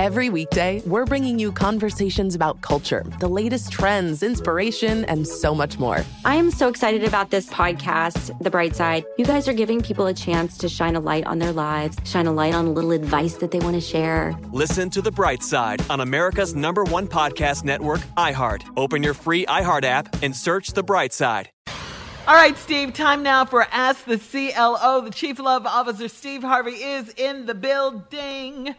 Every weekday, we're bringing you conversations about culture, the latest trends, inspiration, and so much more. I am so excited about this podcast, The Bright Side. You guys are giving people a chance to shine a light on their lives, shine a light on a little advice that they want to share. Listen to The Bright Side on America's number one podcast network, iHeart. Open your free iHeart app and search The Bright Side. All right, Steve, time now for Ask the CLO. The Chief Love Officer, Steve Harvey, is in the building.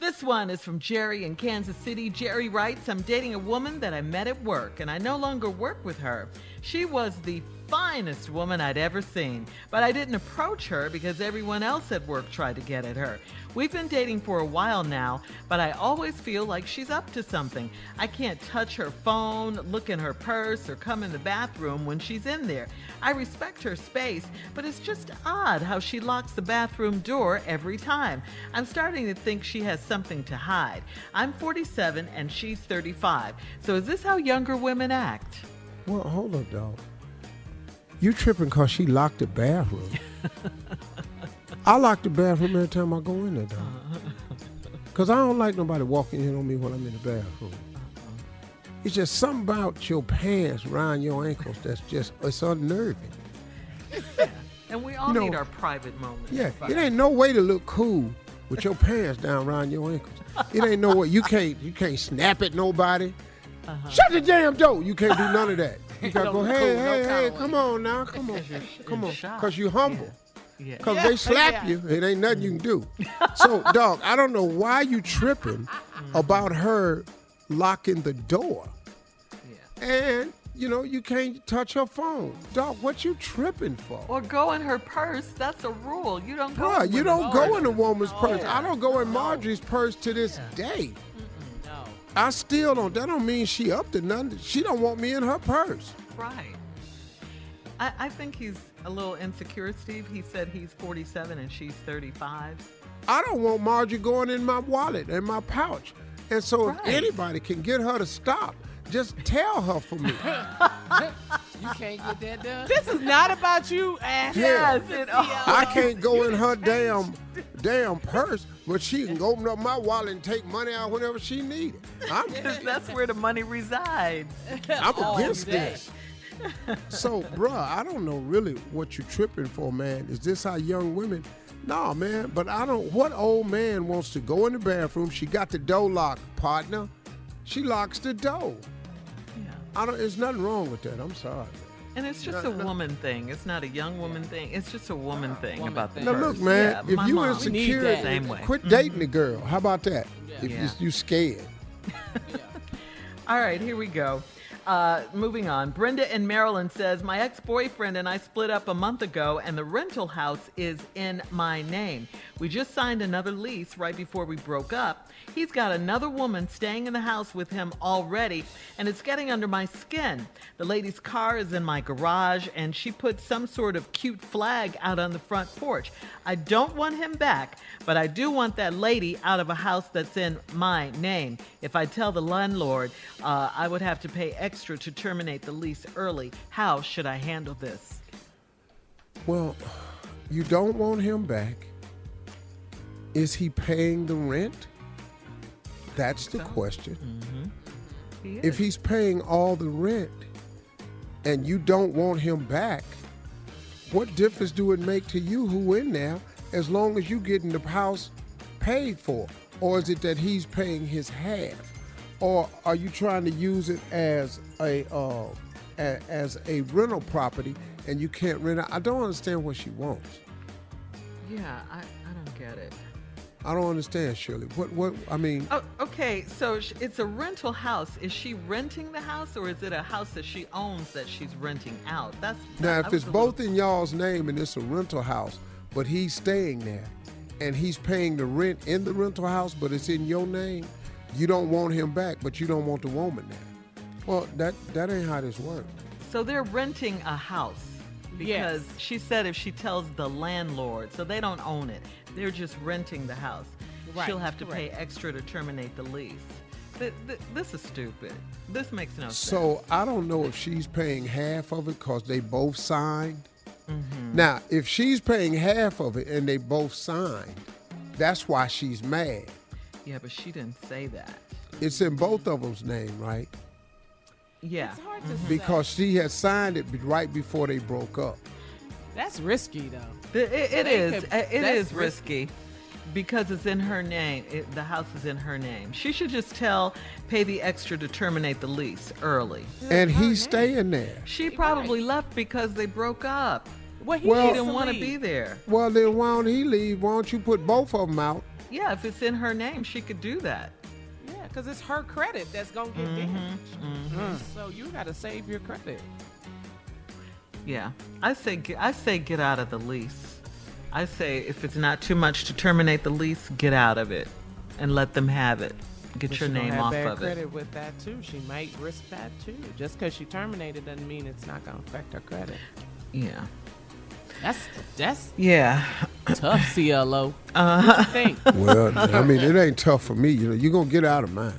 This one is from Jerry in Kansas City. Jerry writes I'm dating a woman that I met at work, and I no longer work with her. She was the finest woman I'd ever seen, but I didn't approach her because everyone else at work tried to get at her. We've been dating for a while now, but I always feel like she's up to something. I can't touch her phone, look in her purse, or come in the bathroom when she's in there. I respect her space, but it's just odd how she locks the bathroom door every time. I'm starting to think she has something to hide. I'm 47 and she's 35. So is this how younger women act? Well, hold up, dog. You tripping because she locked the bathroom. I lock the bathroom every time I go in there, dog. Because uh-huh. I don't like nobody walking in on me when I'm in the bathroom. Uh-huh. It's just something about your pants around your ankles that's just, it's unnerving. And we all You know- need our private moments. Yeah, it ain't no way to look cool with your pants down around your ankles. It ain't no way. You can't, you can't snap at nobody. Uh-huh. Shut the damn door. You can't do none of that. You gotta go, Don't hey, no hey, hey, come on now, come on, come on, because you humble. Yeah. Because Yeah. they slap Yeah. you, it ain't nothing you can do. So, dog, I don't know why you tripping about her locking the door. Yeah. And, you know, you can't touch her phone. Dog, what you tripping for? Or go in her purse. That's a rule. You don't go. Bruh, in you don't go in a woman's oh, purse. Yeah. I don't go in uh-huh. Marjorie's purse to this day. I still don't. That don't mean she up to nothing. She don't want me in her purse. Right. I, I think he's a little insecure, Steve. He said he's 47 and she's 35. I don't want Marjorie going in my wallet and my pouch. And so if anybody can get her to stop, just tell her for me. You can't get that done. This is not about you, ass. Yeah. Yes, it I can't go in her damn damn purse, but she can open up my wallet and take money out whenever she needs it. I'm, Because that's where the money resides. I'm All against day. this. So, bruh, I don't know really what you're tripping for, man. Is this how young women? No, man. But I don't. What old man wants to go in the bathroom? She got the door locked, partner. She locks the door. I don't. There's nothing wrong with that. I'm sorry. Man. And it's just No, a no. woman thing. It's not a young woman thing. It's just a woman thing woman about the. Now look, man. Yeah, if you mom. insecure, that. Same way. quit mm-hmm. dating the girl. How about that? If Yeah. you, you scared. All right, here we go. Uh, moving on. Brenda in Maryland says, My ex boyfriend and I split up a month ago, and the rental house is in my name. We just signed another lease right before we broke up. He's got another woman staying in the house with him already, and it's getting under my skin. The lady's car is in my garage, and she put some sort of cute flag out on the front porch. I don't want him back, but I do want that lady out of a house that's in my name. If I tell the landlord, uh, I would have to pay extra to terminate the lease early. How should I handle this? Well, you don't want him back. Is he paying the rent? That's the question. Mm-hmm. He If he's paying all the rent and you don't want him back, what difference do it make to you who in there as long as you getting the house paid for? Or is it that he's paying his half? Or are you trying to use it as a uh, a, as a rental property and you can't rent it? I don't understand what she wants. yeah, I, I don't get it. I don't understand, Shirley. What what I mean? Oh, okay, so it's a rental house. Is she renting the house, or is it a house that she owns that she's renting out? That's Now, if it's a little- both in y'all's name and it's a rental house, but he's staying there and he's paying the rent in the rental house, but it's in your name, you don't want him back, but you don't want the woman there. Well, that that ain't how this works. So they're renting a house because Yes. she said if she tells the landlord, so they don't own it, they're just renting the house. Right, She'll have to correct. pay extra to terminate the lease. Th- th- this is stupid. This makes no sense. So I don't know if she's paying half of it because they both signed. Mm-hmm. Now, if she's paying half of it and they both signed, that's why she's mad. Yeah, but she didn't say that. It's in both of them's name, right? Yeah. It's hard to say. Because she had signed it right before they broke up. That's risky though. It, it, it They is. could- Uh, It that's is risky because it's in her name. It, the house is in her name. She should just tell, pay the extra to terminate the lease early. And he's staying there. She probably left because they broke up. Well, he Well- didn't want to be there. Well, then why don't he leave? Why don't you put both of them out? Yeah, if it's in her name, she could do that. Yeah, because it's her credit that's gonna get Mm-hmm, damaged. So you got to save your credit. Yeah, I say I say get out of the lease. I say if it's not too much to terminate the lease, get out of it, and let them have it. Get But your name off bad of credit it. with that too. She might risk that too. Just because she terminated doesn't mean it's not gonna affect her credit. Yeah. That's that's Yeah. Tough, CLO. Uh, What you think? Well, I mean, it ain't tough for me. You know, you're gonna get out of mine.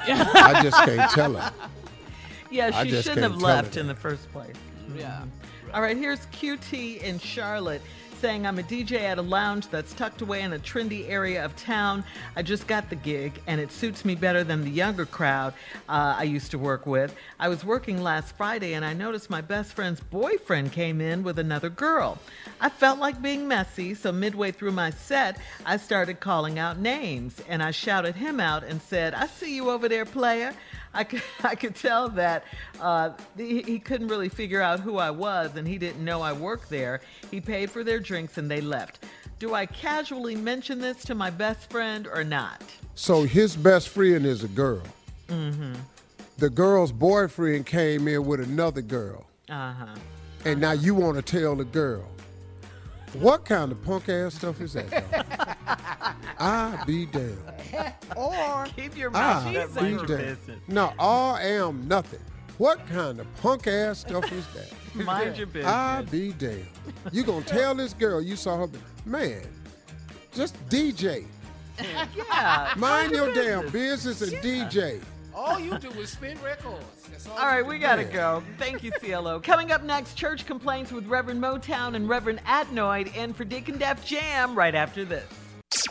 I just can't tell her. Yeah, I she just shouldn't can't have tell left that. in the first place. yeah. All right, here's QT in Charlotte saying, I'm a DJ at a lounge that's tucked away in a trendy area of town. I just got the gig, and it suits me better than the younger crowd uh, I used to work with. I was working last Friday, and I noticed my best friend's boyfriend came in with another girl. I felt like being messy, so midway through my set, I started calling out names, and I shouted him out and said, I see you over there, player. I could, I could tell that uh, he, he couldn't really figure out who I was and he didn't know I worked there. He paid for their drinks and they left. Do I casually mention this to my best friend or not? So his best friend is a girl. Mm-hmm. The girl's boyfriend came in with another girl, Uh huh. and now you want to tell the girl. What kind of punk ass stuff is that? dog? I be damned. Or keep your mouth I shut. be your damned. business. No, I am nothing. What kind of punk ass stuff is that? Mind your business. I be damned. You gonna tell this girl you saw her? Man, just DJ. Yeah. Mind your damn business and DJ. All you do is spin records. That's all. All right, you we gotta go. Thank you, CLO. Coming up next, church complaints with Reverend Motown and Reverend Adnoid in for Dick and Def Jam right after this.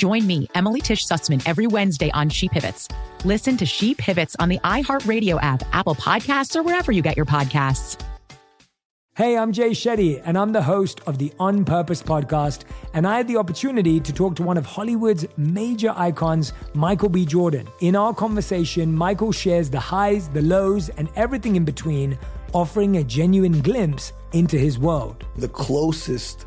Join me, Emily Tish Sussman, every Wednesday on She Pivots. Listen to She Pivots on the iHeartRadio app, Apple Podcasts, or wherever you get your podcasts. Hey, I'm Jay Shetty, and I'm the host of the On Purpose podcast. And I had the opportunity to talk to one of Hollywood's major icons, Michael B. Jordan. In our conversation, Michael shares the highs, the lows, and everything in between, offering a genuine glimpse into his world. The closest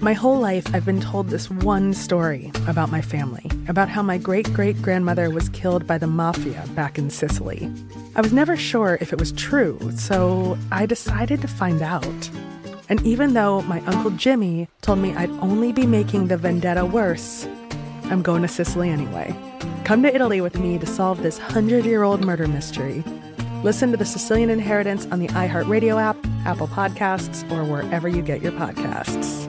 My whole life, I've been told this one story about my family, about how my great great grandmother was killed by the mafia back in Sicily. I was never sure if it was true, so I decided to find out. And even though my Uncle Jimmy told me I'd only be making the vendetta worse, I'm going to Sicily anyway. Come to Italy with me to solve this 100 year old murder mystery. Listen to The Sicilian Inheritance on the iHeartRadio app, Apple Podcasts, or wherever you get your podcasts.